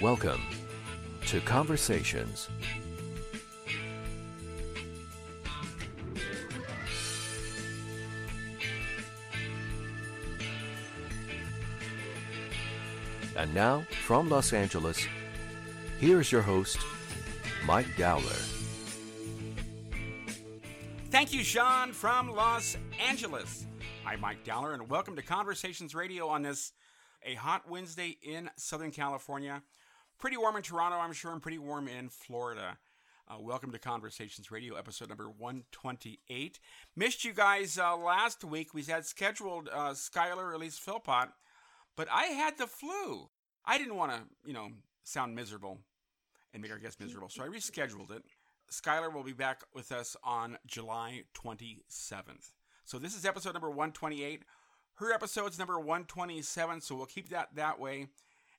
Welcome to Conversations. And now, from Los Angeles, here's your host, Mike Dowler. Thank you, Sean, from Los Angeles. I'm Mike Dowler, and welcome to Conversations Radio on this a hot Wednesday in Southern California. Pretty warm in Toronto, I'm sure, and pretty warm in Florida. Uh, welcome to Conversations Radio, episode number 128. Missed you guys uh, last week. We had scheduled uh, Skylar, least Philpott, but I had the flu. I didn't want to, you know, sound miserable and make our guests miserable, so I rescheduled it. Skylar will be back with us on July 27th. So this is episode number 128. Her episode's number 127, so we'll keep that that way.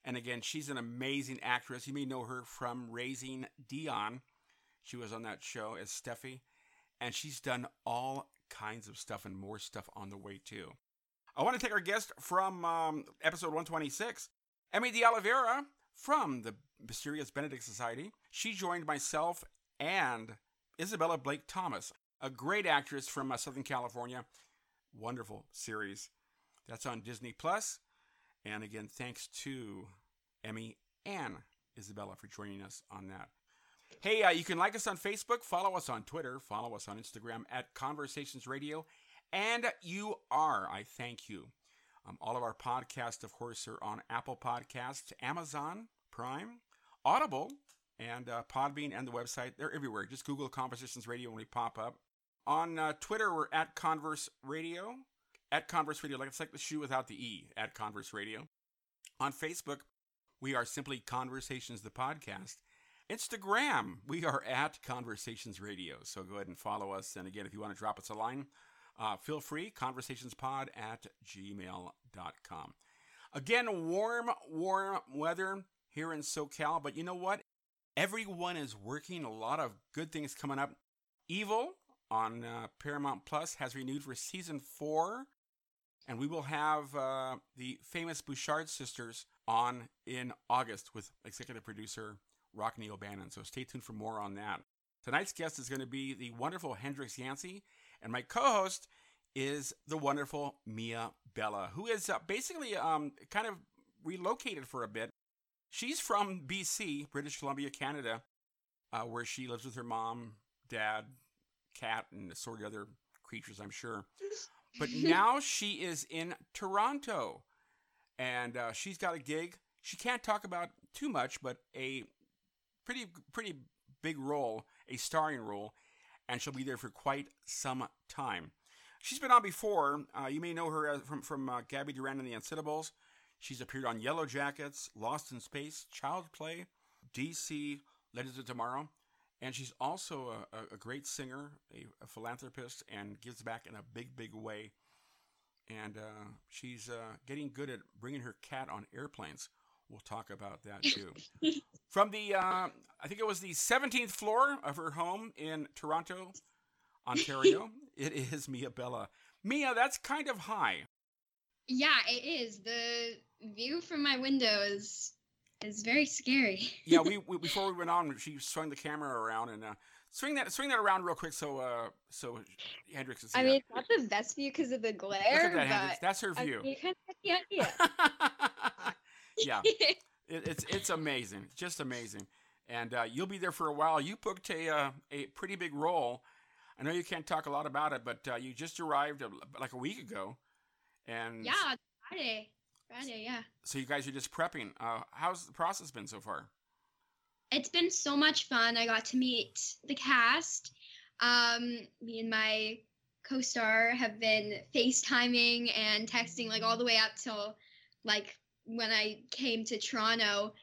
And again, she's an amazing actress. You may know her from Raising Dion. She was on that show as Steffi, and she's done all kinds of stuff and more stuff on the way too. I want to take our guest from um, episode 126, Emmy de Oliveira from the Mysterious Benedict Society. She joined myself and Isabella Blake Thomas, a great actress from uh, Southern California. Wonderful series. That's on Disney Plus. And again, thanks to Emmy and Isabella for joining us on that. Hey, uh, you can like us on Facebook, follow us on Twitter, follow us on Instagram at Conversations Radio, and you are. I thank you. Um, all of our podcasts, of course, are on Apple Podcasts, Amazon Prime, Audible, and uh, Podbean, and the website. They're everywhere. Just Google Conversations Radio when we pop up. On uh, Twitter, we're at Converse Radio. At Converse Radio, like it's like the shoe without the E, at Converse Radio. On Facebook, we are simply Conversations the Podcast. Instagram, we are at Conversations Radio. So go ahead and follow us. And again, if you want to drop us a line, uh, feel free, conversationspod at gmail.com. Again, warm, warm weather here in SoCal, but you know what? Everyone is working, a lot of good things coming up. Evil on uh, Paramount Plus has renewed for season four, and we will have uh, the famous Bouchard sisters on in August with executive producer Rockne O'Bannon. So stay tuned for more on that. Tonight's guest is going to be the wonderful Hendrix Yancey, and my co-host is the wonderful Mia Bella, who is uh, basically um, kind of relocated for a bit. She's from BC, British Columbia, Canada, uh, where she lives with her mom, dad, cat, and assorted other creatures, I'm sure. But now she is in Toronto, and uh, she's got a gig. She can't talk about too much, but a pretty pretty big role, a starring role, and she'll be there for quite some time. She's been on before. Uh, you may know her from from uh, Gabby Duran and the Unsittables. She's appeared on Yellow Jackets, Lost in Space, Child Play, DC, Legends of Tomorrow, and she's also a, a great singer, a, a, philanthropist, and gives back in a big, big way. And uh, she's uh, getting good at bringing her cat on airplanes. We'll talk about that too. From the, uh, I think it was the 17th floor of her home in Toronto, Ontario, it is Mia Bella. Mia, that's kind of high. Yeah, it is. The view from my window is is very scary. yeah, we, we, before we went on, she swung the camera around and uh, swing that swing that around real quick so uh so Hendrix is. I mean, it's not the best view because of the glare. That, Hendrix. That's her view. You kind of get the idea. yeah, it, it's it's amazing, just amazing, and uh, you'll be there for a while. You booked a uh, a pretty big role. I know you can't talk a lot about it, but uh, you just arrived like a week ago, and yeah, Friday. Friday, yeah. So you guys are just prepping. Uh, how's the process been so far? It's been so much fun. I got to meet the cast. Um, me and my co-star have been FaceTiming and texting like all the way up till like when I came to Toronto.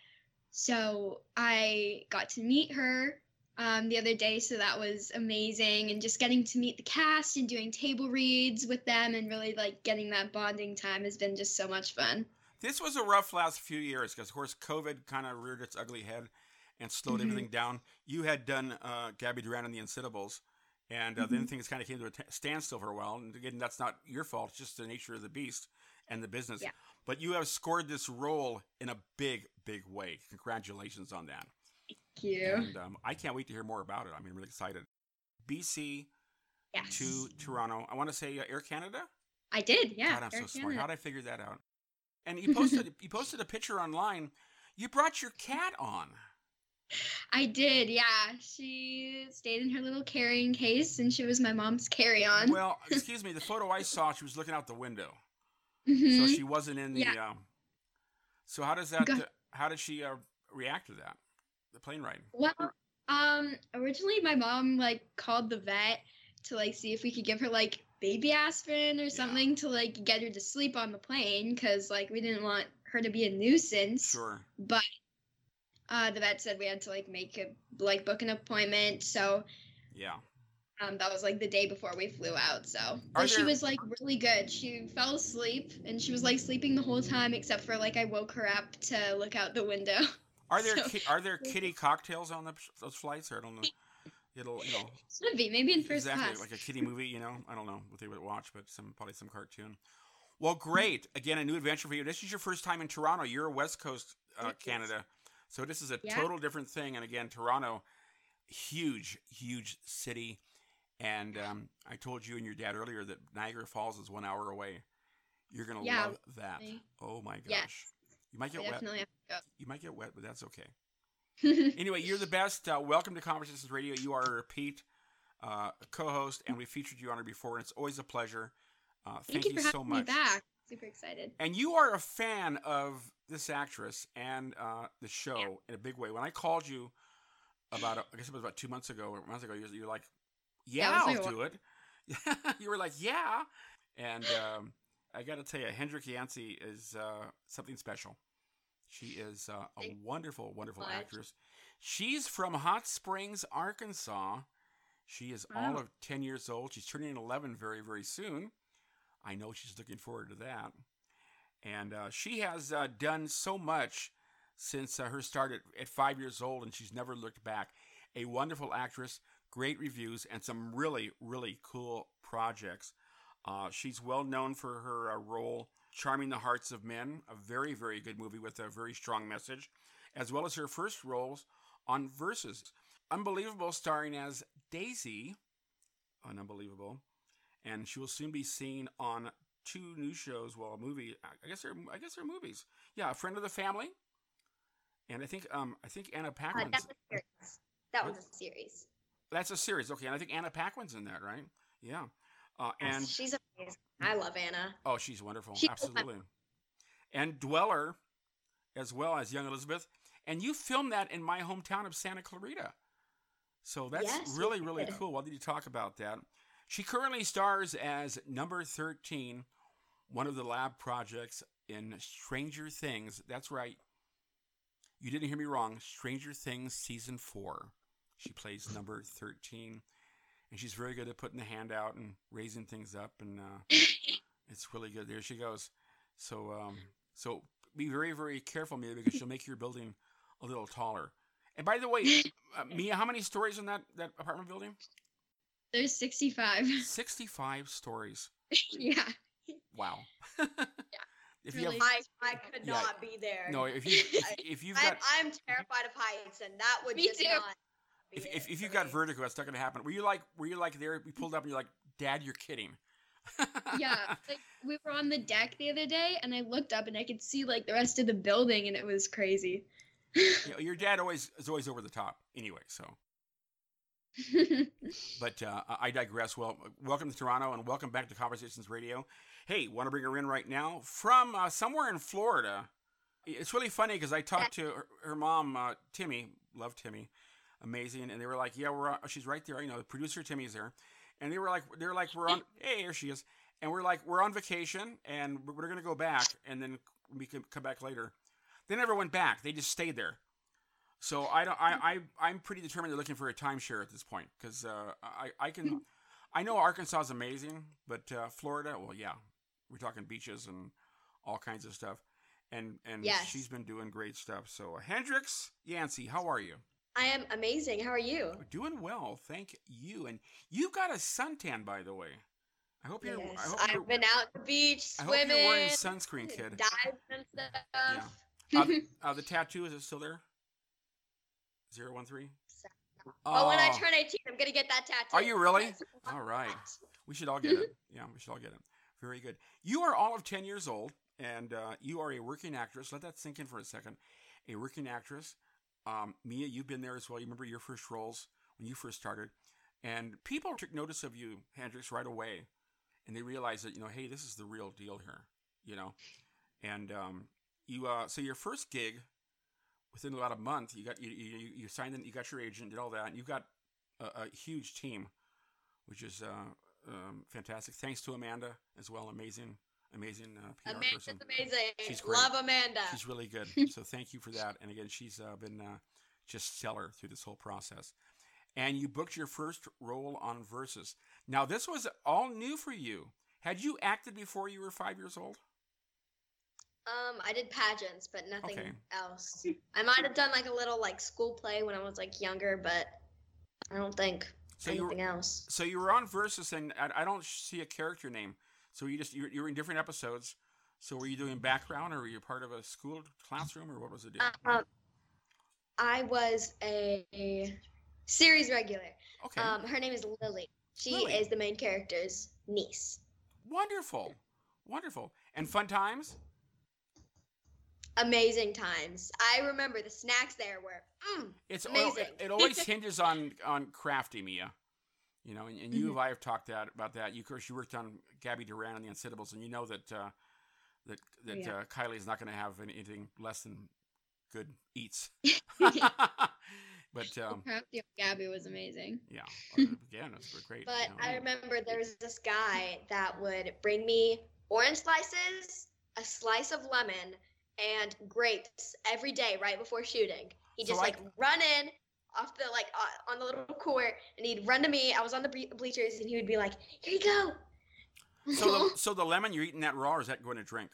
So I got to meet her um, the other day, so that was amazing. And just getting to meet the cast and doing table reads with them and really like getting that bonding time has been just so much fun. This was a rough last few years because, of course, COVID kind of reared its ugly head and slowed mm-hmm. everything down. You had done uh, Gabby Duran and the Unsittables, and uh, mm-hmm. then things kind of came to a t- standstill for a while. And again, that's not your fault; it's just the nature of the beast and the business. Yeah. But you have scored this role in a big, big way. Congratulations on that. Thank you. And um, I can't wait to hear more about it. I'm really excited. BC yes. to Toronto. I want to say uh, Air Canada. I did. Yeah. God, I'm Air so smart. Canada. How did I figure that out? And you posted you posted a picture online. You brought your cat on. I did. Yeah. She stayed in her little carrying case, and she was my mom's carry-on. Well, excuse me. The photo I saw, she was looking out the window, Mhm. so she wasn't in the. Yeah. Um, so how does that? Uh, how did she uh, react to that? The plane ride. Well, um, originally my mom like called the vet to like see if we could give her like baby aspirin or something to like get her to sleep on the plane because like we didn't want her to be a nuisance. Sure. But uh, the vet said we had to like make a like book an appointment. So Yeah. um, that was like the day before we flew out. So, Are but she was like really good. She fell asleep and she was like sleeping the whole time except for like I woke her up to look out the window. Are there So- ki- are there kitty cocktails on the, those flights? Or I don't know. It'll you know Should be maybe in first exactly class. like a kitty movie. You know, I don't know what they would watch, but some probably some cartoon. Well, great. Again, a new adventure for you. This is your first time in Toronto. You're a West Coast uh, Canada, so this is a Yeah. total different thing. And again, Toronto, huge, huge city. And um, I told you and your dad earlier that Niagara Falls is one hour away. You're gonna Yeah, love that. Oh my gosh. Yes. You might I get wet. You might get wet, but that's okay. Anyway, you're the best. Uh, welcome to Conversations Radio. You are a repeat uh, co-host, and we featured you on her before, and it's always a pleasure. Uh, thank, Thank you for so having me much. back. Super excited. And you are a fan of this actress and uh, the show in a big way. When I called you about, I guess it was about two months ago or months ago, you're, you're like, "Yeah, Yeah, I'll do it." you were like, "Yeah," and um, I got to tell you, Hendrix Yancey is uh, something special. She is uh, a wonderful, wonderful much. actress. She's from Hot Springs, Arkansas. She is all of 10 years old. She's turning 11 very, very soon. I know she's looking forward to that. And uh, she has uh, done so much since uh, her start at, at five years old, and she's never looked back. A wonderful actress, great reviews, and some really, really cool projects. Uh, she's well known for her uh, role Charming the Hearts of Men, a very, very good movie with a very strong message, as well as her first roles on Versus. Unbelievable, starring as Daisy, on Unbelievable, and she will soon be seen on two new shows. Well, a movie. I guess they're. I guess they're movies. Yeah, a friend of the family, and I think um I think Anna Uh, Paquin's. that's a series. That was a series. that's a series. Okay, and I think Anna Paquin's in that, right? Yeah. Uh, and she's amazing. I love Anna. oh, she's wonderful. She's Absolutely. And Dweller, as well as Young Elizabeth, and you filmed that in my hometown of Santa Clarita. So that's Yes, really, really did. cool. Why did you talk about that? She currently stars as number 13, one of the lab projects in Stranger Things. That's right. You didn't hear me wrong. Stranger Things season 4. She plays number 13. And she's very good at putting the hand out and raising things up. And uh, it's really good. There she goes. So, um, so be very, very careful, Mia, because she'll make your building a little taller. And by the way, uh, Mia, how many stories in that, that apartment building? There's 65. 65 stories. yeah. Wow. If you really- have, I, I could Yeah. not be there. no, if you if, if you've I'm, got I'm terrified of heights, and that would Me just too. not. Be if, it if, if you've got me. vertigo, that's not going to happen. Were you like were you like there? We pulled up and you're like, Dad, you're kidding. Yeah. Like we were on the deck the other day and I looked up and I could see like the rest of the building and it was crazy. You know, your dad always is always over the top. Anyway, so but uh, I digress. Well, welcome to Toronto and welcome back to Conversations Radio. Hey, want to bring her in right now from uh, somewhere in Florida. It's really funny because I talked to her, her mom, uh, Timmy. Love Timmy, amazing. And they were like, "Yeah, we're on, she's right there." You know, the producer Timmy's there, and they were like, "They're like, we're on. Hey, here she is." And we're like, "We're on vacation, and we're, gonna go back, and then we can come back later." They never went back. They just stayed there. So I don't. I, I I'm pretty determined they're looking for a timeshare at this point because uh, I I can. I know Arkansas is amazing, but uh, Florida, well, yeah, we're talking beaches and all kinds of stuff, and and Yes. she's been doing great stuff. So Hendrix Yancey, how are you? I am amazing. How are you? Doing well, thank you. And you've got a suntan, by the way. I hope you're. I Yes, hope you're, I've been out at the beach swimming. I hope you're wearing sunscreen, kid. diving and stuff. Yeah. Uh, uh, the tattoo is it still there? Zero one three. Oh, when I turn 18, I'm gonna get that tattoo. Are you really? All right. We should all get it. Yeah, we should all get it. Very good. You are all of 10 years old, and uh, you are a working actress. Let that sink in for a second. A working actress. Um, Mia, you've been there as well. You remember your first roles when you first started. And people took notice of you, Hendrix, right away. And they realized that, you know, hey, this is the real deal here, you know. And um, you, uh, so your first gig, within about a month, you got you you, you signed in, you got your agent, did all that, and you got a, a huge team, which is uh, um, fantastic. Thanks to Amanda as well, amazing, amazing uh, PR Amanda's person. amazing. She's great. Love Amanda. She's really good. so thank you for that. And again, she's uh, been uh, just stellar through this whole process. And you booked your first role on Versus. Now this was all new for you. Had you acted before you were five years old? Um, I did pageants, but nothing Okay. else. I might have done like a little like school play when I was like younger, but I don't think So you were, anything else. so you were on Versus, and I, I don't see a character name. So you just you were, you were in different episodes. So were you doing background, or were you part of a school classroom, or what was it? Um, I was a, series regular. Okay, Um, her name is Lily. She Lily. is the main character's niece. wonderful, wonderful, and fun times. Amazing times. I remember the snacks there were. Mm, It's Amazing. it always hinges on on crafty Mia. You know, and, and you Mhm. and I have talked that about that. You, of course, you worked on Gabby Duran and the Unsittables, and you know that uh, that that Yeah. uh, Kylie is not going to have anything less than good eats. but um, Crafty Gabby was amazing. yeah, again, it's great. But you know. I remember there was this guy that would bring me orange slices, a slice of lemon, and grapes every day right before shooting. He'd So just I- like run in off the like uh, on the little court, and he'd run to me. I was on the ble- bleachers, and he would be like, "Here you go." so the, so the lemon you're eating that raw, or is that going to drink?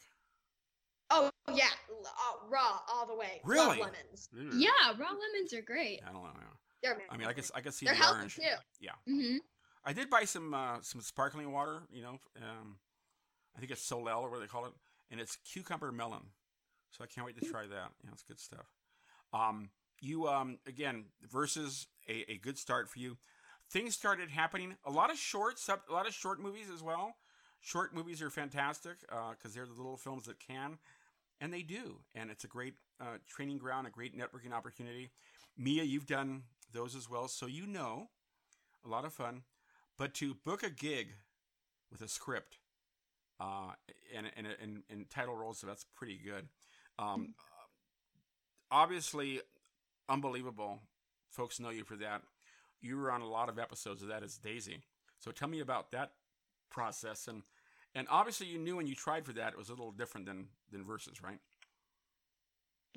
oh yeah, uh, raw all the way. Love Really? lemons. Ugh. Yeah, raw lemons are great. I don't know. yeah. They're I mean, I guess I could see they're the healthy orange. too. hmm I did buy some uh, some sparkling water. You know, um, I think it's Solel or what they call it, and it's cucumber melon. So I can't wait to try that. You know, it's good stuff. Um, you um, again versus a, a good start for you. Things started happening. A lot of shorts, a lot of short movies as well. Short movies are fantastic uh, because they're the little films that can, and they do, and it's a great uh, training ground, a great networking opportunity. Mia, you've done those as well, so you know, a lot of fun. But to book a gig with a script uh, and, and, and, and title roles, so that's pretty good. Um, obviously, unbelievable. Folks know you for that. You were on a lot of episodes of that as Daisy. So tell me about that process. And, and obviously, you knew when you tried for that, it was a little different than, than Versus, right?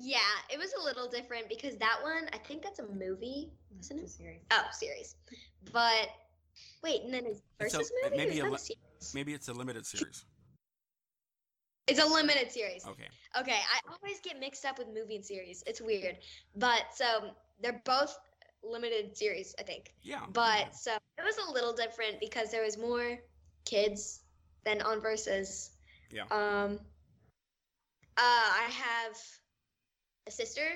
Yeah, it was a little different because that one, I think that's a movie, wasn't it? Series. Oh, series. But wait, and then is It's a- movie? maybe Is a li- series? Maybe it's a limited series. It's a limited series. Okay. Okay, I always get mixed up with movie and series. It's weird, but so they're both limited series, I think. Yeah. But so it was a little different because there was more kids than on versus. Yeah. Um. Uh, I have a sister,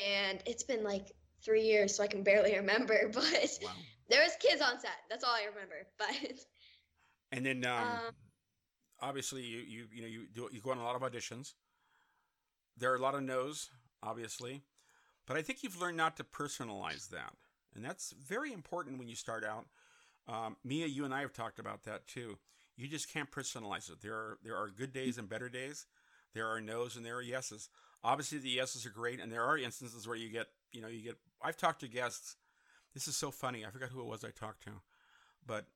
and it's been like three years, so I can barely remember. But Wow. there was kids on set. That's all I remember. But And then um, Um, obviously you, you you know you do you go on a lot of auditions. There are a lot of no's, obviously, but I think you've learned not to personalize that, and that's very important when you start out. Um, Mia, you and I have talked about that too. You just can't personalize it. There are there are good days and better days. There are no's and there are yeses. Obviously, the yeses are great, and there are instances where you get you know you get. I've talked to guests. This is so funny. I forgot who it was I talked to, but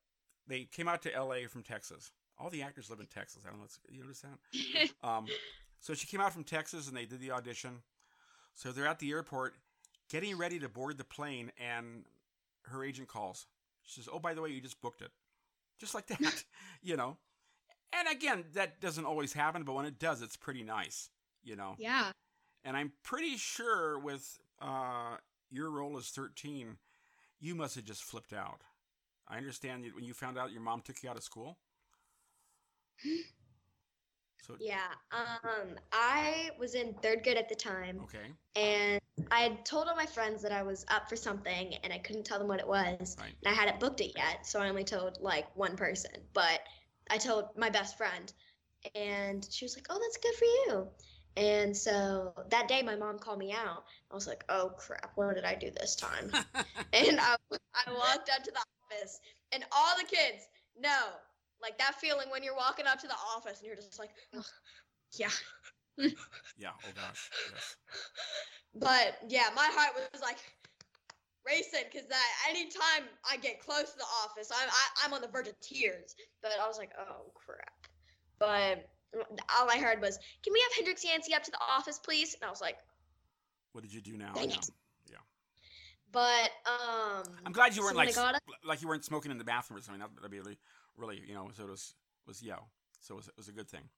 they came out to L.A. from Texas. All the actors live in Texas. I don't know. You notice that? Um, so she came out from Texas and they did the audition. So they're at the airport getting ready to board the plane, and her agent calls. She says, Oh, by the way, you just booked it. Just like that, you know. And again, that doesn't always happen, but when it does, it's pretty nice, you know. Yeah. And I'm pretty sure with uh, your role as 13, you must have just flipped out. I understand that when you found out your mom took you out of school. So Yeah. Um, I was in third grade at the time, okay, and I had told all my friends that I was up for something, and I couldn't tell them what it was, Right. and I hadn't booked it yet, so I only told like one person. But I told my best friend, and she was like, "Oh, that's good for you." And so that day, my mom called me out. I was like, "Oh crap, what did I do this time?" and I, I walked up to the office, and all the kids know, like that feeling when you're walking up to the office and you're just like, "Ugh, yeah. yeah. Oh gosh, yes. But yeah, my heart was like racing because that anytime I get close to the office, I'm I, I'm on the verge of tears. But I was like, oh crap. But all I heard was, "Can we have Hendrix Yancey up to the office, please?" And I was like, What did you do now? Yeah. it. "But um." I'm glad you weren't like like you weren't smoking in the bathroom or something. That, that'd be really, really, you know. So it was was yeah. So it was, it was a good thing.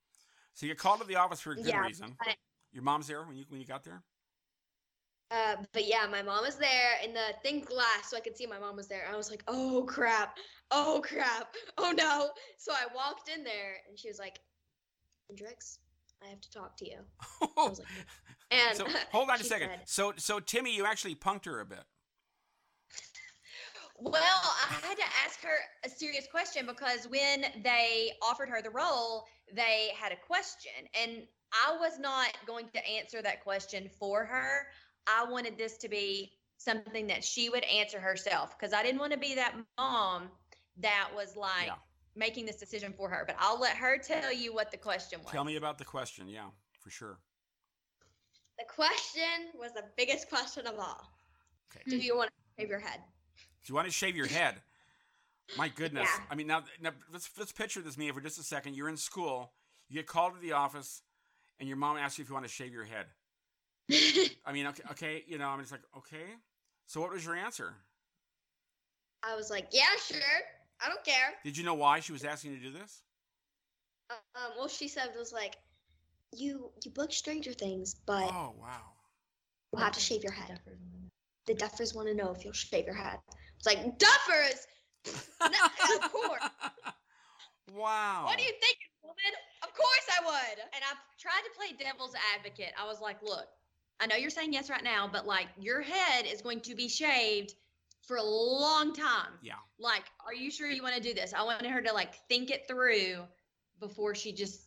So you called to the office for a good Yeah, reason. I- Your mom's there when you when you got there. Uh, but yeah, my mom was there in the thin glass, so I could see my mom was there. I was like, "Oh crap! Oh crap! Oh no!" So I walked in there, and she was like, "Hendrix, I have to talk to you." I was like, and so hold on a second. said, So so Timmy, you actually punked her a bit. Well, I had to ask her a serious question because when they offered her the role, they had a question. And I was not going to answer that question for her. I wanted this to be something that she would answer herself because I didn't want to be that mom that was like Yeah. making this decision for her. But I'll let her tell you what the question was. Tell me about the question. Yeah, for sure. The question was the biggest question of all. Okay. Do you want to shave your head? Do you want to shave your head? My goodness. Yeah. I mean, now, now let's let's picture this, Mia, for just a second. You're in school. You get called to the office, and your mom asks you if you want to shave your head. I mean, okay, okay you know, I'm just like, okay. So what was your answer? I was like, "Yeah, sure. I don't care." Did you know why she was asking you to do this? Um, well, she said it was like, "You you book Stranger Things, but Oh wow. you'll have to shave your head. The Duffers want to know if you'll shave your head." It's like Duffers. No, of course. wow. What do you think, woman? Of course I would. And I tried to play devil's advocate. I was like, look, I know you're saying yes right now, but like your head is going to be shaved for a long time. Yeah. Like, are you sure you want to do this? I wanted her to like think it through before she just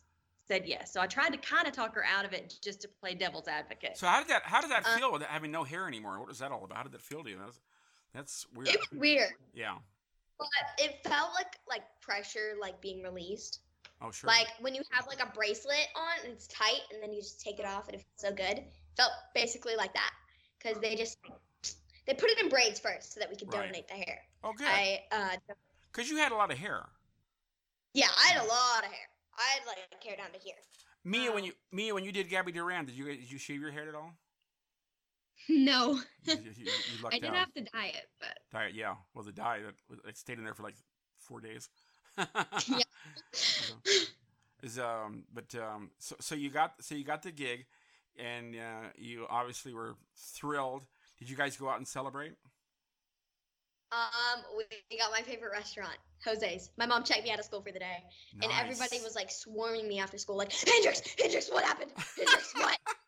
said yes. So I tried to kind of talk her out of it just to play devil's advocate. So how did that how did that Uh, feel with having no hair anymore? What was that all about? How did that feel to you? That's, that's weird. It was weird, Yeah. but it felt like like pressure, like being released. Oh sure. Like when you have like a bracelet on and it's tight, and then you just take it off and it feels so good. Felt basically like that because they just they put it in braids first so that we could Right. donate the hair. oh good. I uh Because you had a lot of hair. yeah, I had a lot of hair. I had like hair down to here. Mia, when Wow. you Mia, when you did Gabby Duran, did you did you shave your hair at all? No, You, you, you, you I did out. have to diet, but Diet, yeah. Well, the diet it stayed in there for like four days. Yeah. So, is um, but um, so so you got so you got the gig, and uh, you obviously were thrilled. Did you guys go out and celebrate? Um, we got my favorite restaurant, Jose's. My mom checked me out of school for the day, and everybody was like swarming me after school, like Hendrix, Hendrix, what happened? Hendrix, what happened? What happened?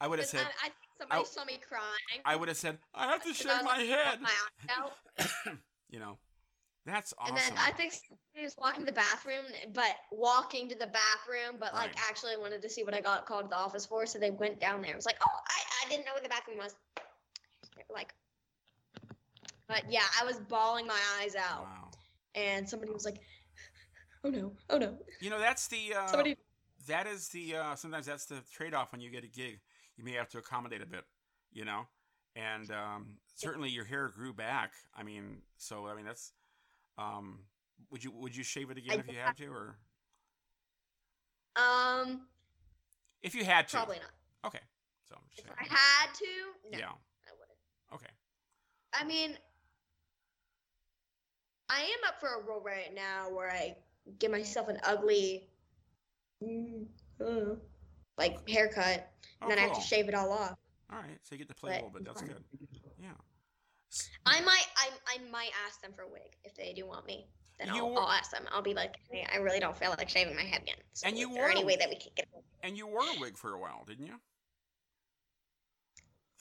I would have said. then I think somebody I- saw me crying. I would have said. I have to shave my head. My you know, that's awesome. And then I think he was walking to the bathroom, but walking to the bathroom, but like Right. actually wanted to see what I got called to the office for. So they went down there. It was like, oh, I, I didn't know where the bathroom was. Like, but yeah, I was bawling my eyes out, wow. and somebody was like, oh no, oh no. You know, that's the uh, Somebody, that is the uh, sometimes that's the trade off when you get a gig. You may have to accommodate a bit, you know. And um, certainly your hair grew back. I mean, so I mean that's. Um, would you would you shave it again I if you had to, or um, if you had to? probably not. Okay. So I'm just If saying. I had to, no, Yeah. I wouldn't. Okay. I mean, I am up for a role right now where I give myself an ugly, mm, uh, like haircut, Oh, and then I have to shave it all off. All right. So you get to play a But little bit. That's good. Yeah. I might, I, I might ask them for a wig if they do want me. then I'll, were- I'll ask them. I'll be like, hey, I really don't feel like shaving my head again. So And you is there any were- way that we can get And you wore a wig for a while, didn't you?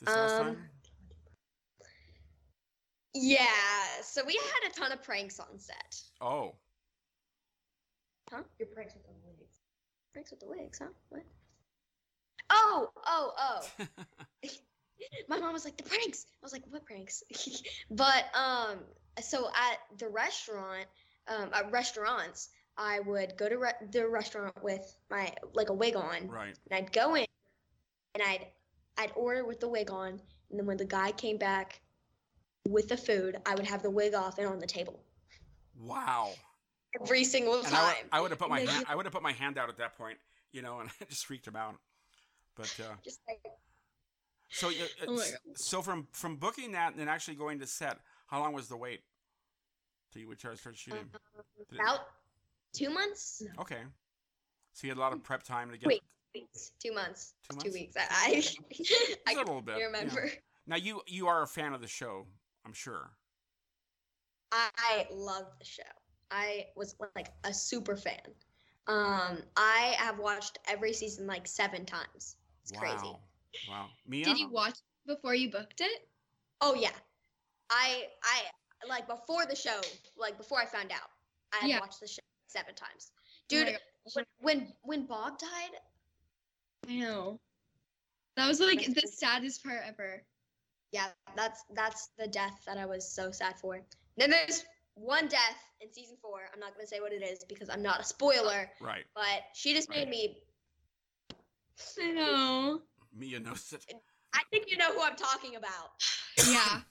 This last Um, time? Yeah, so we had a ton of pranks on set. Oh, Huh? Your pranks with the wigs. Pranks with the wigs, huh? What? Oh, oh, oh. My mom was like, the pranks. I was like, what pranks? but um, so at the restaurant, um, at restaurants, I would go to re- the restaurant with my like a wig on, right. and I'd go in, and I'd I'd order with the wig on, and then when the guy came back with the food, I would have the wig off and on the table Wow. every single And time. I, would have put my hand, I would have put my hand out at that point, you know, and I just freaked him out. But uh, Just like so, you- Oh so from from booking that and then actually going to set, how long was the wait till you would start start shooting? It- about two months. Okay, so you had a lot of prep time to get. Wait. Weeks, two months, Two two, months? weeks. I, I, I a little bit. can yeah. remember. Now you you are a fan of the show, I'm sure. I love the show. I was like a super fan. Um, I have watched every season like seven times. It's wow. crazy. Wow. Mia. Did you watch before you booked it? Oh yeah, I I like before the show, like before I found out, I had Yeah. watched the show seven times. Oh Dude, gosh. when, when when Bob died, I know. That was like the saddest part ever. yeah, that's that's the death that I was so sad for. Then there's one death in season four. I'm not gonna say what it is because I'm not a uh, spoiler, Right. but she just made me. I know. Mia knows it. I think you know who I'm talking about. Yeah.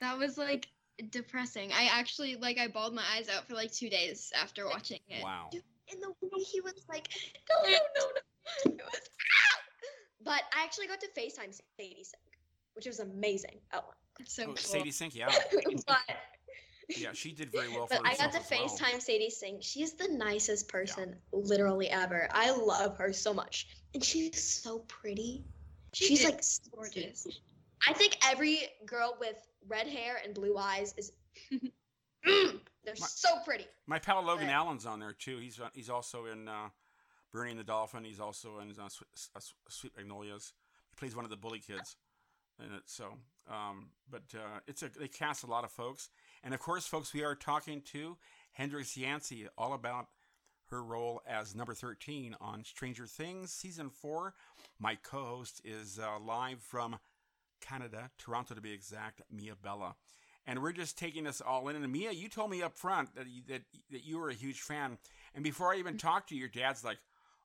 That was like depressing. I actually like I bawled my eyes out for like two days after watching it. Wow. And the way he was like, no, no, no, no. It was, ah! But I actually got to FaceTime Sadie Sink, which was amazing. Oh, It's so Oh, cool. Sadie Sink, yeah, but, yeah, she did very well for but I got to as well. FaceTime Sadie Sink. She is the nicest person literally ever. I love her so much. And she's so pretty. She She's is like gorgeous. I think every girl with red hair and blue eyes is. Mm, they're My- so pretty. My pal Logan Right. Allen's on there too. He's uh, he's also in uh, Burning the Dolphin. He's also in uh, Sweet, uh, Sweet Magnolias. He plays one of the bully kids in it. So, um, but uh, it's a they cast a lot of folks, and of course, folks, we are talking to Hendrix Yancey all about her role as number thirteen on Stranger Things season four. My co-host is uh, live from Canada, Toronto to be exact, Mia Bella and we're just taking this all in. And Mia, you told me up front that you, that that you were a huge fan, and before I even talked to you, your dad's like,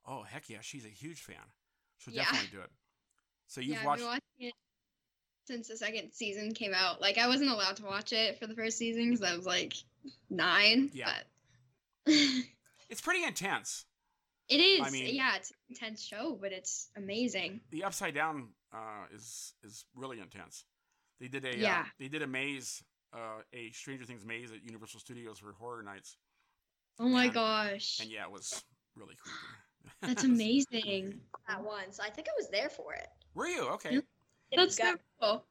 "Oh heck yeah, she's a huge fan. She'll Yeah. definitely do it." So you've yeah, watched, it since the second season came out. Like I wasn't allowed to watch it for the first season because I was like nine. Yeah. But it's pretty intense. it is. I mean- yeah, it's an intense show, but it's amazing. The Upside Down uh, is is really intense. They did a uh, Yeah. they did a maze, uh, a Stranger Things maze at Universal Studios for Horror Nights, Oh my And- gosh, and yeah, it was really creepy. that's amazing. creepy. That one. So I think I was there for it. Were you okay? That's so cool.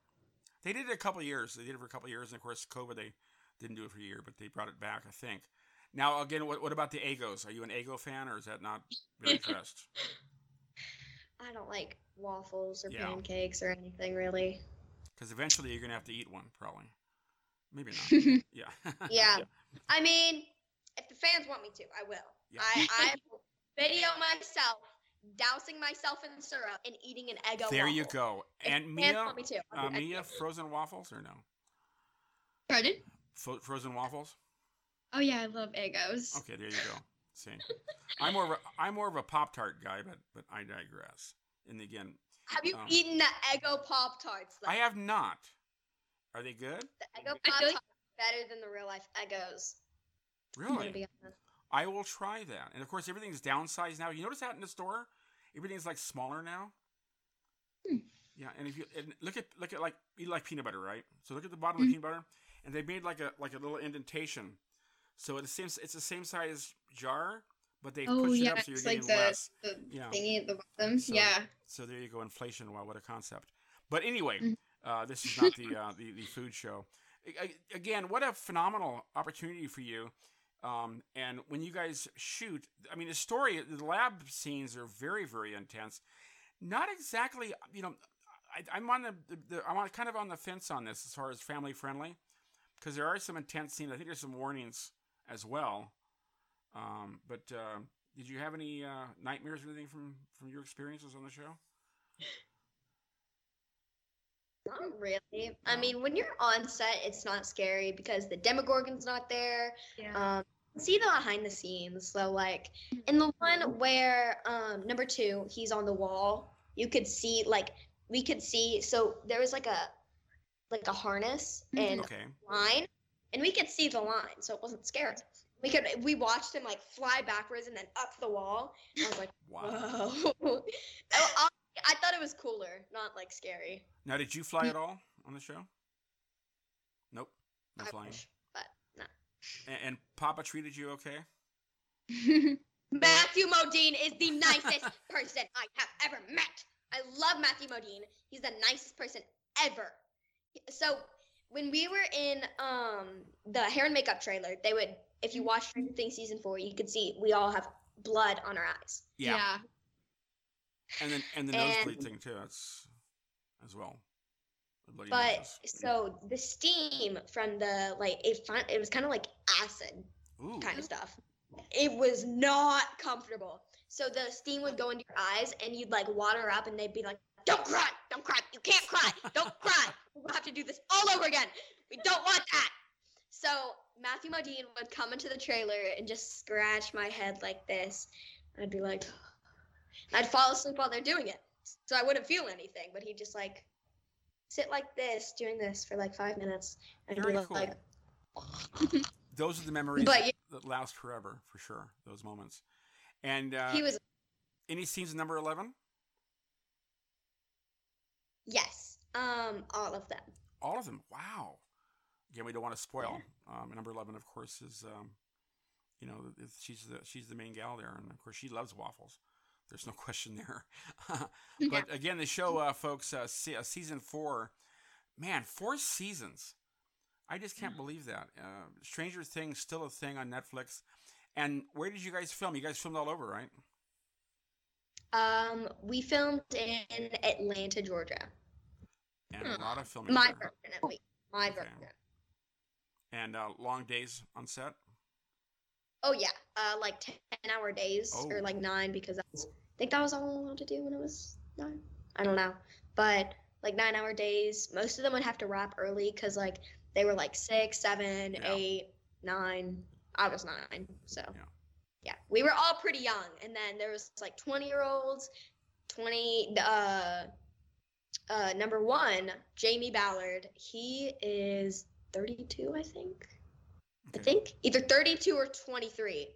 They did it a couple of years. They did it for a couple of years, and of course, COVID they didn't do it for a year, but they brought it back, I think. Now, again, what, what about the Eggos? Are you an Eggo fan, or is that not very impressed? I don't like waffles or Yeah. pancakes or anything really. Because eventually you're gonna have to eat one, probably. Maybe not. Yeah. Yeah. I mean, if the fans want me to, I will. Yeah. I, I video myself dousing myself in syrup and eating an Eggo there you waffle. go. If And the fans Mia, want me to, uh, Mia, frozen waffles or no? Pardon? Fro- frozen waffles. Oh yeah, I love Eggos. Okay, there you go. See, I'm more of a I'm more of a Pop Tart guy, but but I digress. And again, Have you um, eaten the Eggo Pop Tarts? I have not. Are they good? The Eggo Pop Tarts like- better than the real life Eggos. I'm Really? I will try that. And of course, everything's downsized now. You notice that in the store, everything's like smaller now. Hmm. Yeah, and if you and look at look at like you like peanut butter, right? So look at the bottom Mhm. of the peanut butter, and they made like a like a little indentation. So it seems it's the same size jar, but they Oh pushed it up so you're it's like getting the less. the Yeah. thingy at the bottom. So- yeah. So there you go, inflation. Wow, what a concept. But anyway, Mhm. uh, this is not the, uh, the the food show. A- Again, what a phenomenal opportunity for you. Um, and when you guys shoot, I mean, the story, the lab scenes are very, very intense. Not exactly, you know, I, am on the, the, the, I'm on, kind of on the fence on this as far as family friendly, because there are some intense scenes. I think there's some warnings as well. Um, but uh, did you have any uh, nightmares or anything from from your experiences on the show? Not really. I mean, when you're on set, it's not scary because the Demogorgon's not there. Yeah. Um, see the behind the scenes. So, like, in the one where um, number two, he's on the wall, you could see, like, we could see. So there was like a like a harness and Okay. line, and we could see the line, so it wasn't scary. We could we watched him like fly backwards and then up the wall. I was like, Wow. whoa. Oh, I, I thought it was cooler, not like scary. Now, did you fly at all on the show? Nope. No I flying. wish, but no. And, and Papa treated you okay? Matthew Modine is the nicest person I have ever met. I love Matthew Modine. He's the nicest person ever. So when we were in um the hair and makeup trailer, they would if you watch Stranger Things season four, you could see we all have blood on our eyes. yeah. And then and the nosebleed thing too. That's as well. But noses. so the steam from the like it fin- it was kind of like acid Ooh. kind of stuff. It was not comfortable. So the steam would go into your eyes and you'd like water up and they'd be like, Don't cry, don't cry, you can't cry, don't cry. We'll have to do this all over again. We don't want that. So Matthew Modine would come into the trailer and just scratch my head like this. I'd be like, I'd fall asleep while they're doing it. So I wouldn't feel anything, but he'd just like sit like this, doing this for like five minutes. And Very be cool. like, Those are the memories But that, that last forever, for sure. Those moments. And uh, he was, any scenes in number eleven? yes, um, all of them. All of them. Wow. Again, we don't want to spoil. Um, number eleven, of course, is um, you know she's the she's the main gal there, and of course she loves waffles. There's no question there. but again, the show, uh, folks, uh, se- uh, season four, man, four seasons. I just can't believe that. Uh, Stranger Things still a thing on Netflix. And where did you guys film? You guys filmed all over, right? Um, we filmed in Atlanta, Georgia. And a lot of filming. My there. version, at least. My Okay. version. And uh, long days on set. Oh yeah, uh, like ten hour days or Oh. like nine because that's, I think that was all I allowed to do when it was nine. I don't know, but like nine hour days. Most of them would have to wrap early because like they were like six, seven, Yeah. eight, nine. I was nine, so Yeah. yeah, we were all pretty young. And then there was like twenty year olds, twenty. Uh, uh, number one, Jamie Ballard. He is thirty two, I think. I think either 32 or 23.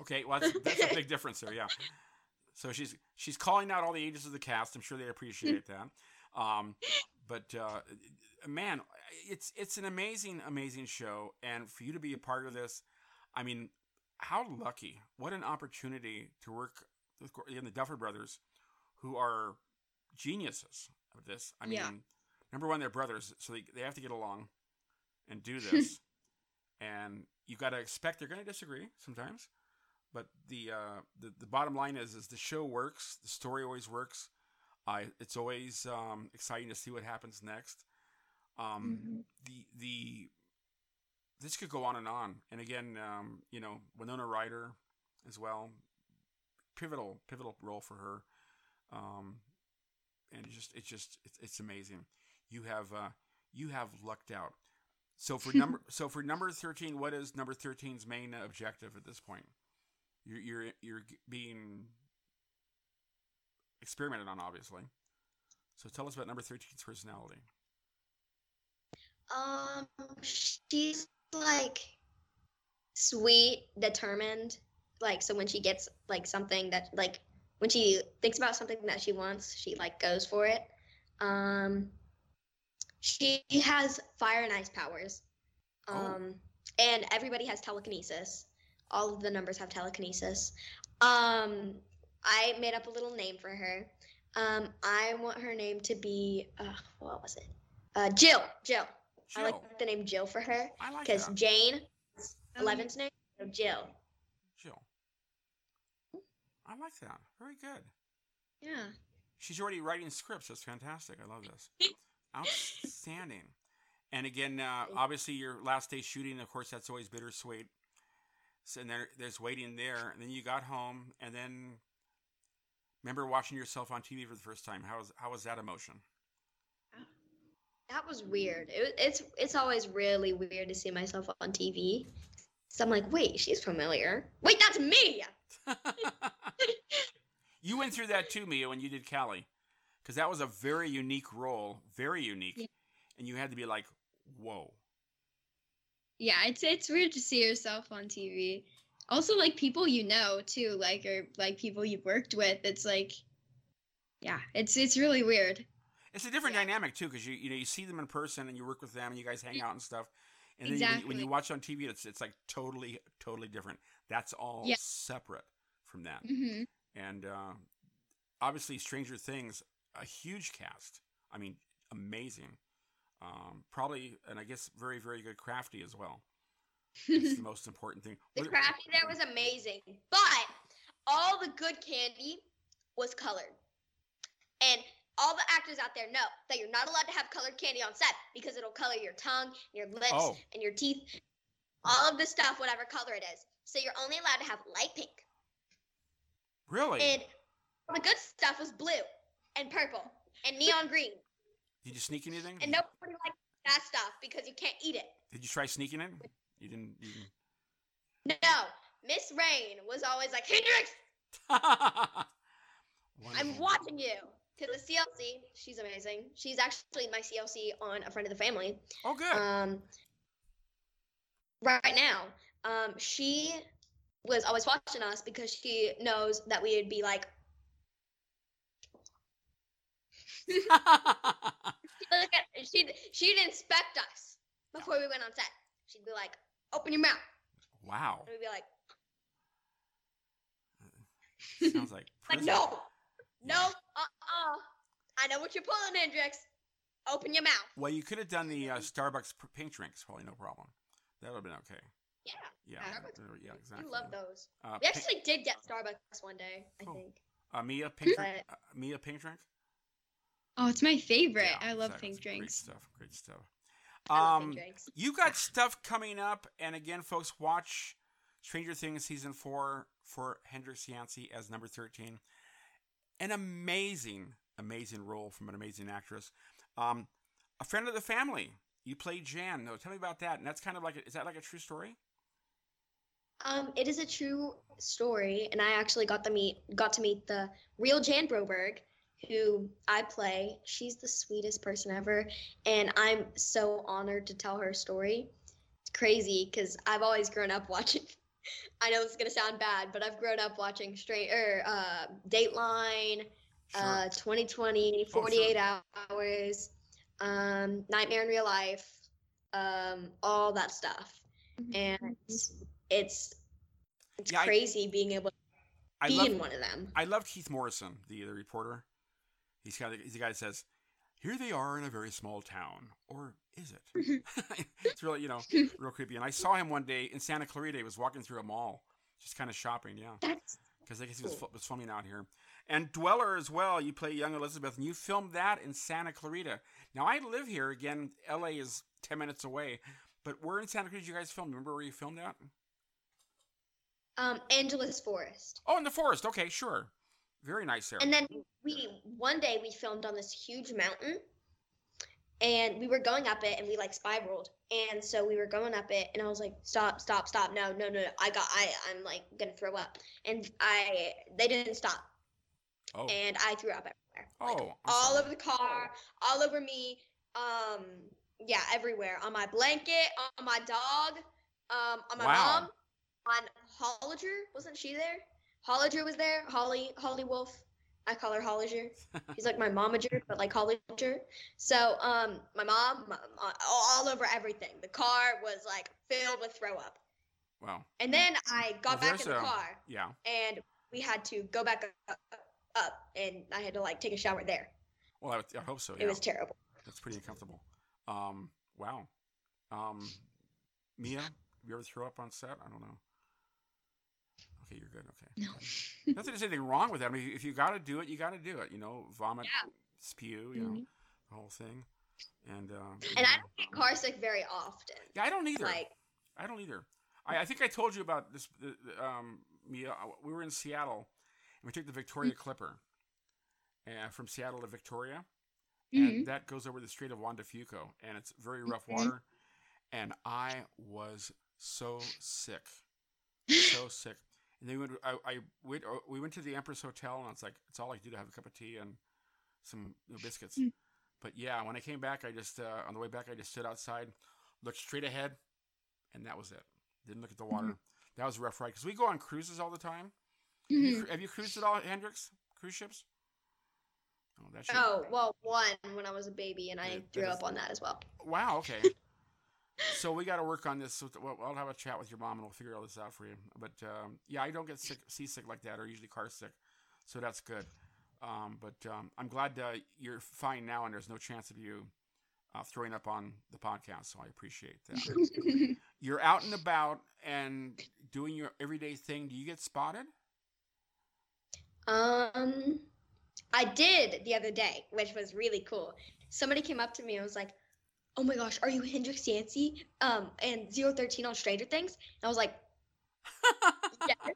Okay, well that's, that's a big difference there, yeah. So she's she's calling out all the ages of the cast. I'm sure they appreciate that. Um, but uh, man, it's it's an amazing, amazing show, and for you to be a part of this, I mean, how lucky! What an opportunity to work with the Duffer Brothers, who are geniuses of this. I mean, Yeah. number one, they're brothers, so they they have to get along and do this. and you got to expect they're going to disagree sometimes. But the, uh, the the bottom line is is the show works. The story always works. Uh, it's always um, exciting to see what happens next. Um, Mhm. The the this could go on and on. And again, um, you know, Winona Ryder as well, pivotal pivotal role for her. Um, and it's just it's just it's, it's amazing. You have uh, you have lucked out. So for number so for number thirteen, what is number 13's main objective at this point? You're you're you're being experimented on, obviously. So tell us about number 13's personality. Um, she's like sweet, determined. Like, so when she gets like something that, like, when she thinks about something that she wants, she like goes for it. Um, she has fire and ice powers. Oh. Um, and everybody has telekinesis. All of the numbers have telekinesis. Um, I made up a little name for her. Um, I want her name to be, uh, what was it? Uh, Jill. Jill. I like the name Jill for her I like because. Jane, Oh, Eleven's name, so Jill. Jill. I like that. Very good. Yeah. She's already writing scripts. That's fantastic. I love this. Outstanding. And again, uh, obviously, your last day shooting, of course, that's always bittersweet. So, and there, there's waiting there. And then you got home, and then remember watching yourself on TV for the first time. How was how was that emotion? That was weird. It, it's it's always really weird to see myself on TV. So I'm like, wait, she's familiar. Wait, that's me. you went through that too, Mia, when you did Callie, because that was a very unique role, very unique, Yeah. and you had to be like, whoa. Yeah, it's it's weird to see yourself on TV. Also, like people you know too, like or like people you've worked with. It's like, yeah, it's it's really weird. It's a different Yeah. dynamic too, because you you know you see them in person and you work with them and you guys hang out and stuff. And then when, you, when you Exactly. watch on TV, it's it's like totally totally different. That's all Yeah. separate from that. hmm And uh, obviously, Stranger Things, a huge cast. I mean, amazing. Um, probably, and I guess very very good crafty as well. It's the most important thing. The What- crafty there was amazing, but all the good candy was colored. And all the actors out there know that you're not allowed to have colored candy on set because it'll color your tongue, your lips, Oh. and your teeth. All of the stuff, whatever color it is. So you're only allowed to have light pink. Really? And the good stuff was blue and purple and neon green. Did you sneak anything? And nobody liked that stuff because you can't eat it. Did you try sneaking it? You didn't. You didn't. No, Miss Rain was always like, Hendrix, I'm watching you. To the CLC, she's amazing. She's actually my CLC on a friend of the family. Oh, good. Um, right now, um, she was always watching us because she knows that we would be like, she'd look at, she'd she'd inspect us before we went on set. She'd be like, "Open your mouth," wow. and we'd be like, Sounds like. "Like no, no, uh, uh, I know what you're pulling, Hendrix. Open your mouth." Well, you could have done the uh, Starbucks pink drinks. Probably no problem. That would have been okay. Yeah, Yeah. Starbucks. Yeah. Exactly. I love those. Uh, We pink- actually did get Starbucks one day, I think. uh, Mia pink drink. But- Uh, Mia pink drink. Oh, it's my favorite. Yeah, I love exactly. pink It's Great drinks. stuff. Great stuff. Um, you got stuff coming up, and again, folks, watch Stranger Things season four for Hendrix Yancey as number thirteen. An amazing, amazing role from an amazing actress. Um, a friend of the family. You played Jan. No, tell me about that. And that's kind of like, a, is that like a true story? Um, it is a true story, and I actually got to meet got to meet the real Jan Broberg, who I play. She's the sweetest person ever, and I'm so honored to tell her story. It's crazy because I've always grown up watching. I know this is gonna sound bad, but I've grown up watching straight or uh, Dateline, Sure. uh, 2020, Oh, sure. 48 hours, um, Nightmare in Real Life, um, all that stuff. And it's it's Yeah, I- crazy being able to I be love, in one of them. I love Keith Morrison, the the reporter. He's kind of he's the guy that says, "Here they are in a very small town, or is it?" it's really you know real creepy. And I saw him one day in Santa Clarita. He was walking through a mall, just kind of shopping. Yeah, That's because I guess he was, was filming out here. And Dweller as well. You play young Elizabeth, and you filmed that in Santa Clarita. Now I live here again. L.A. is ten minutes away, but where in Santa Clarita did you guys film? Remember where you filmed at? um Angeles Forest. Oh, in the forest. Okay, sure. Very nice there. And then we one day we filmed on this huge mountain and we were going up it and we like spiraled. And so we were going up it and I was like, stop, stop, stop. No, no, no, no. I got I I'm like gonna throw up. And I they didn't stop. oh, And I threw up everywhere. Like, oh, I'm all sorry. over the car, all over me. Um, yeah, everywhere. On my blanket, on my dog, um, on my Wow. mom, on Holliger. Wasn't she there? Holliger was there. Holly, Holly Wolf. I call her Holliger. He's like my momager, but like Holliger. So, um, my mom, my, my, all, over everything. The car was like filled with throw up. Wow. And then I got Well, back in the a- car, Yeah. and we had to go back up, up, up, and I had to like take a shower there. Well, I, I hope so. Yeah. It was terrible. That's pretty uncomfortable. Um, wow. Um, Mia, you ever throw up on set? I don't know. Okay, you're good. Okay. No. Not that there's anything wrong with that. I mean, if you got to do it, you got to do it. You know, vomit, Yeah. spew, you know, Mhm. the whole thing. And uh, And I don't get car sick very often. yeah, I don't either. Like, I don't either. I, I think I told you about this. The, the, um, Mia, uh, we were in Seattle, and we took the Victoria Clipper, uh, from Seattle to Victoria, and that goes over the Strait of Juan de Fuca, and it's very rough Okay. water. And I was so sick, so sick. And then we went. I, I went. uh, We went to the Empress Hotel, and it's like it's all I do to have a cup of tea and some you know, biscuits. Mm. But yeah, when I came back, I just uh, on the way back, I just stood outside, looked straight ahead, and that was it. Didn't look at the water. That was a rough ride because we go on cruises all the time. Have you Mhm. Have you cruised at all, Hendrix? Cruise ships? Oh, oh, well, one when I was a baby, and I grew is- up on that as well. Wow. Okay. So we got to work on this. So I'll have a chat with your mom and we'll figure all this out for you. But um, yeah, I don't get sick, seasick like that, or usually car sick, so that's good. Um, but um, I'm glad uh, you're fine now, and there's no chance of you uh, throwing up on the podcast. So I appreciate that. you're out and about and doing your everyday thing. Do you get spotted? Um, I did the other day, which was really cool. Somebody came up to me and was like, "Oh my gosh, are you Hendrix Yancey? Um, and 013 on Stranger Things?" And I was like, "Yes."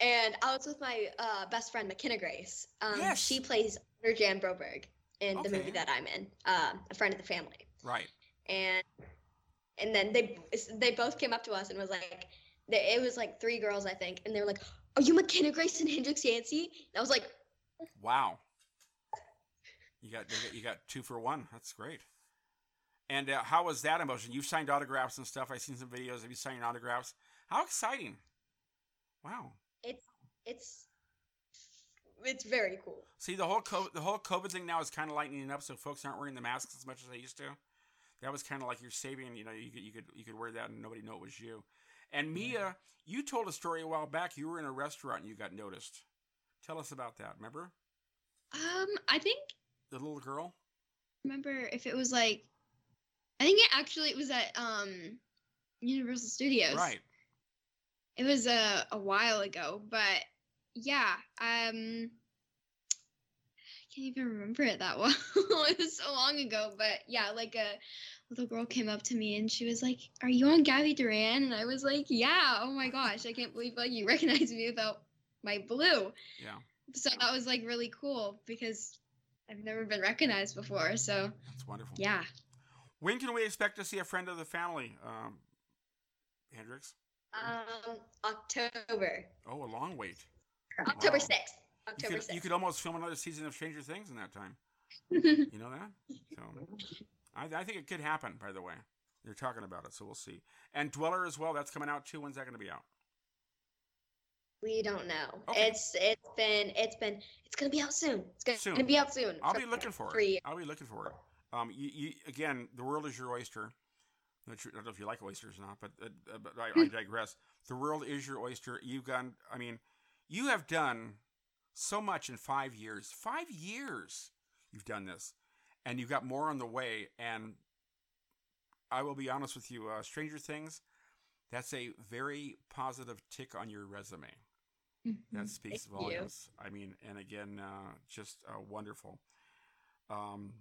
and I was with my uh, best friend McKenna Grace. Um, Yes. she plays under Jan Broberg in the movie that I'm in, uh, a friend of the family. Right. and and then they they both came up to us and was like they, it was like three girls i think and they were like are you mckenna grace and hendrix yancey and i was like Wow. You got- you got two for one. That's great. And uh, how was that emotion? You've signed autographs and stuff. I've seen some videos of you signing autographs. How exciting! Wow. it's it's it's very cool See the whole COVID, the whole COVID thing now is kind of lightening up, so folks aren't wearing the masks as much as they used to. That was kind of like you're saving. You know, you could you could you could wear that and nobody know it was you. And Mia, you told a story a while back. You were in a restaurant and you got noticed. Tell us about that. Remember um, I think the little girl? remember if it was like, I think it actually it was at um, Universal Studios. Right. It was a a while ago, but yeah, um, I can't even remember it that well. it was so long ago, but yeah, like a little girl came up to me and she was like, "Are you on Gabby Duran?" And I was like, "Yeah." Oh my gosh, I can't believe like you recognize me without my blue. Yeah. So that was like really cool because I've never been recognized before. So That's wonderful. yeah. When can we expect to see a friend of the family, um, Hendrix? um october Oh, a long wait. october Wow. 6th You october could, 6th you could almost film another season of Stranger Things in that time. You know that? So, I, I think it could happen. By the way, they're talking about it, so we'll see. And Dweller as well. That's coming out too. When's that going to be out? we don't know Okay. it's it's been it's been it's gonna be out soon it's gonna, Soon. gonna be out soon I'll be looking for it. I'll be looking for it. Um, you, you again, the world is your oyster. I don't know if you like oysters or not, but, uh, uh, but I, I digress. The world is your oyster. You've gone. I mean, you have done so much in five years. Five years you've done this, and you've got more on the way. And I will be honest with you, uh, Stranger Things. That's a very positive tick on your resume. That speaks Thank you. volumes. I mean, and again, uh, just uh, wonderful. Um,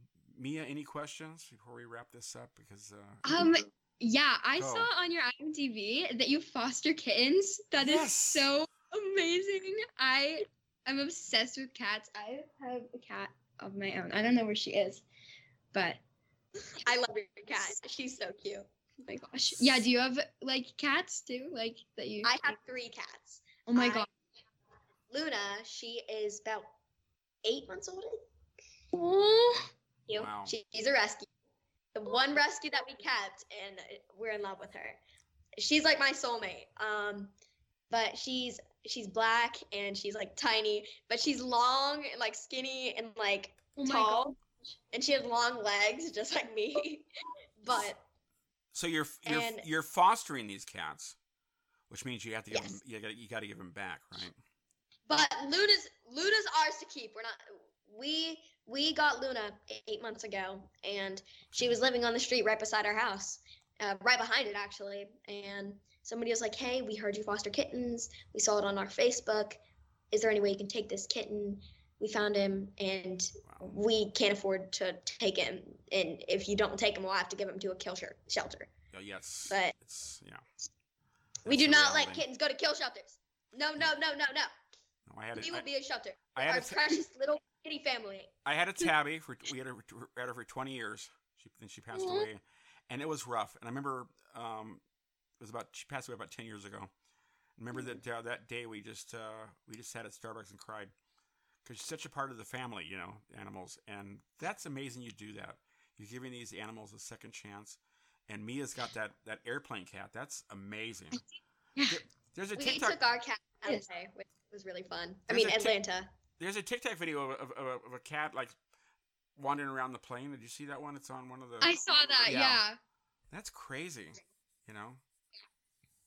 Mia, any questions before we wrap this up? Because uh, Um, yeah, I Go. saw on your IMDb that you foster kittens. That is Yes. so amazing. I am obsessed with cats. I have a cat of my own. I don't know where she is, but i love your cat she's so cute oh my gosh, yeah. Do you have like cats too? Like that you? i have three cats oh my I- god. luna she is about eight months old Oh, you. Wow. She's a rescue. The one rescue that we kept, and we're in love with her. She's like my soulmate. Um, but she's she's black and she's like tiny, but she's long and like skinny and like oh tall, god. and she has long legs just like me. but so you're you're And- you're fostering these cats, which means you have to give Yes. them. You got you got to give them back, right? but Luna's Luna's ours to keep. We're not. We we got Luna eight months ago, and she was living on the street right beside our house, uh, right behind it actually. And somebody was like, "Hey, we heard you foster kittens. We saw it on our Facebook. Is there any way you can take this kitten?" We found him, and we can't afford to take him. And if you don't take him, we'll have to give him to a kill shel- shelter. Yeah, yes. But- it's yeah. we do not let kittens go to kill shelters. No, no, no, no, no. No, I had a, We will I, be a shelter. I had Our t- precious little kitty family. I had a tabby for we had her, had her for 20 years. She then she passed Mhm. away, and it was rough. And I remember um, it was about she passed away about 10 years ago. I remember that uh, that day we just uh, we just sat at Starbucks and cried because she's such a part of the family, you know, animals, and that's amazing. You do that. You're giving these animals a second chance. And Mia's got that that airplane cat. That's amazing. Yeah. There- there's a We TikTok. took our cat out today, which was really fun. There's I mean, a Tik- Atlanta. There's a TikTok video of, of, of, a, of a cat like wandering around the plane. Did you see that one? It's on one of the. I saw that. Yeah. Yeah. That's crazy. You know.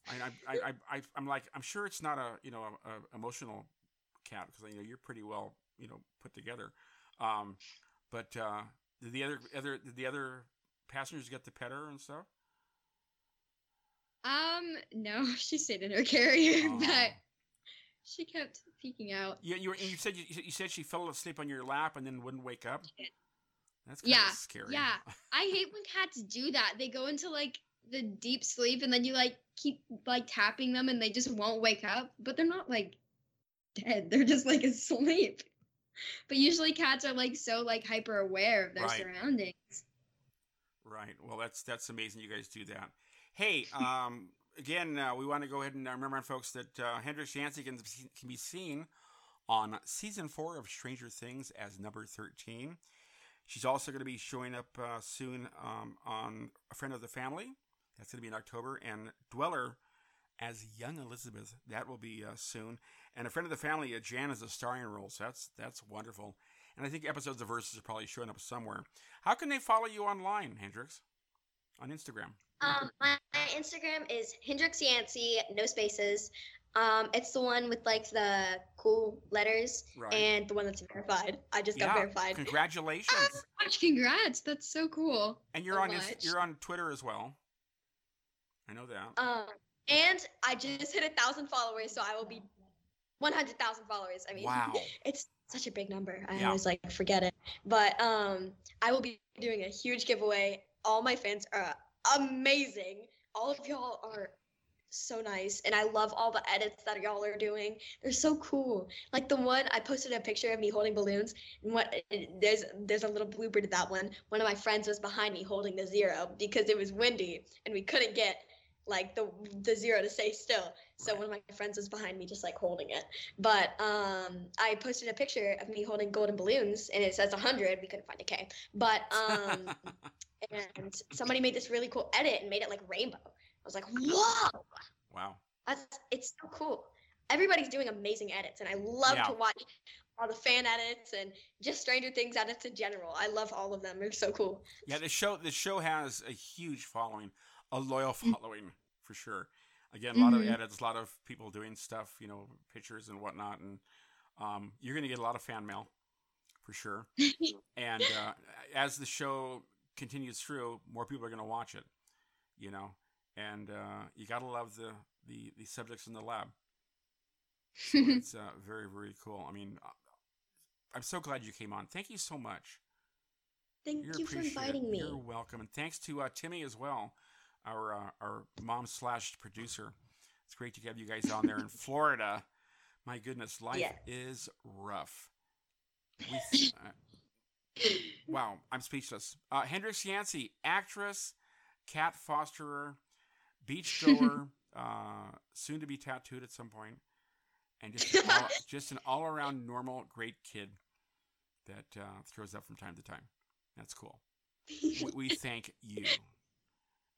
I I, I, I I'm like I'm sure it's not a you know a, a emotional cat because you know you're pretty well you know put together, um, but uh, did the other other did the other passengers get to pet her and stuff? Um, no, she stayed in her carrier, Aw. but she kept peeking out. Yeah, you were, you said you, you said she fell asleep on your lap and then wouldn't wake up. That's kind Yeah, of scary. yeah. I hate when cats do that. They go into like the deep sleep and then you like keep like tapping them and they just won't wake up, but they're not like dead. They're just like asleep. But usually cats are like so like hyper aware of their Right. surroundings. Right. Well, that's that's amazing. You guys do that. Hey, um, again, uh, we want to go ahead and uh, remember, folks, that uh, Hendrix Yancey can, can be seen on season four of Stranger Things as number thirteen. She's also going to be showing up uh, soon um, on A Friend of the Family. That's going to be in October, and Dweller as young Elizabeth. That will be uh, soon. And A Friend of the Family, uh, Jan is a starring role, so that's that's wonderful. And I think episodes of Versus are probably showing up somewhere. How can they follow you online, Hendrix? On Instagram. Um, my, my Instagram is Hendrix Yancey, no spaces. Um, it's the one with like the cool letters Right. and the one that's verified. I just got verified. Congratulations. Gosh, congrats. That's so cool. and you're so on Inst- you're on Twitter as well. I know that. Um, and I just hit a thousand followers, so I will be one hundred thousand followers. I mean, Wow. it's such a big number. I Yeah. always like forget it. But um, I will be doing a huge giveaway. All my fans are amazing. All of y'all are so nice, and I love all the edits that y'all are doing. They're so cool. Like the one I posted a picture of me holding balloons, and what there's there's a little blooper to that one. One of my friends was behind me holding the zero because it was windy and we couldn't get like the the zero to stay still. So one of my friends was behind me just like holding it. But um I posted a picture of me holding golden balloons and it says 100. We couldn't find a K. But um and somebody made this really cool edit and made it like rainbow. I was like, "Whoa!" wow. That's it's so cool. Everybody's doing amazing edits and I love Yeah. to watch all the fan edits and just Stranger Things edits in general. I love all of them. They're so cool. Yeah, the show the show has a huge following, a loyal following for sure. Again, a lot Mhm. of edits, a lot of people doing stuff, you know, pictures and whatnot, and um, you're going to get a lot of fan mail for sure. and uh, as the show continues through, more people are going to watch it, you know, and uh, you got to love the, the the subjects in the lab. So it's uh, very very cool. I mean, uh, I'm so glad you came on. Thank you so much. Thank You're you for inviting me. You're welcome, and thanks to uh, Timmy as well, our uh, our mom slash producer. It's great to have you guys on there in Florida. My goodness, life Yeah. is rough. We, uh, wow, I'm speechless. Uh, Hendrix Yancey, actress, cat fosterer, beachgoer, uh, soon to be tattooed at some point, and just an all, just an all around normal, great kid that uh, throws up from time to time. That's cool. We, we thank you.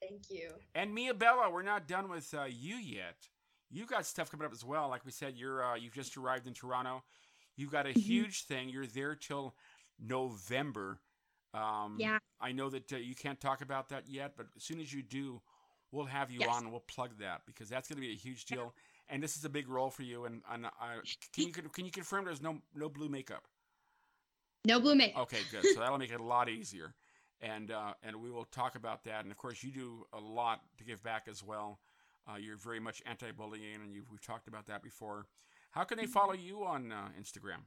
Thank you. And Mia Bella, we're not done with uh, you yet. You've got stuff coming up as well. Like we said, you're uh, you've just arrived in Toronto. You've got a Mhm. huge thing. You're there till November. Um, Yeah. I know that uh, you can't talk about that yet, but as soon as you do, we'll have you Yes. on and we'll plug that because that's going to be a huge deal. And this is a big role for you. And, and uh, can you can you confirm there's no no blue makeup? No blue makeup. Okay, good. So that'll make it a lot easier, and uh, and we will talk about that. And of course, you do a lot to give back as well. Uh, you're very much anti-bullying, and you've, we've talked about that before. How can they follow you on uh, Instagram?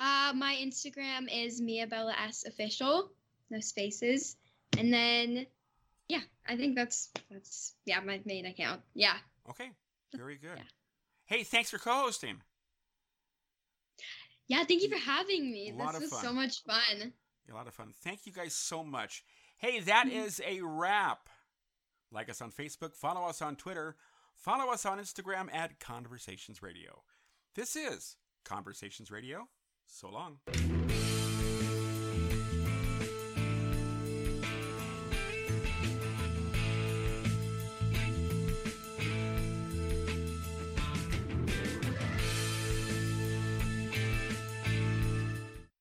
Uh, my Instagram is Mia Bella S official, no spaces, and then yeah, I think that's that's yeah my main account. Yeah. Okay, very good. Yeah. Hey, thanks for co-hosting. Yeah, thank you for having me. This was fun. so much fun. A lot of fun. Thank you guys so much. Hey, that Mhm. a wrap. Like us on Facebook, follow us on Twitter, follow us on Instagram at Conversations Radio. This is Conversations Radio. So long.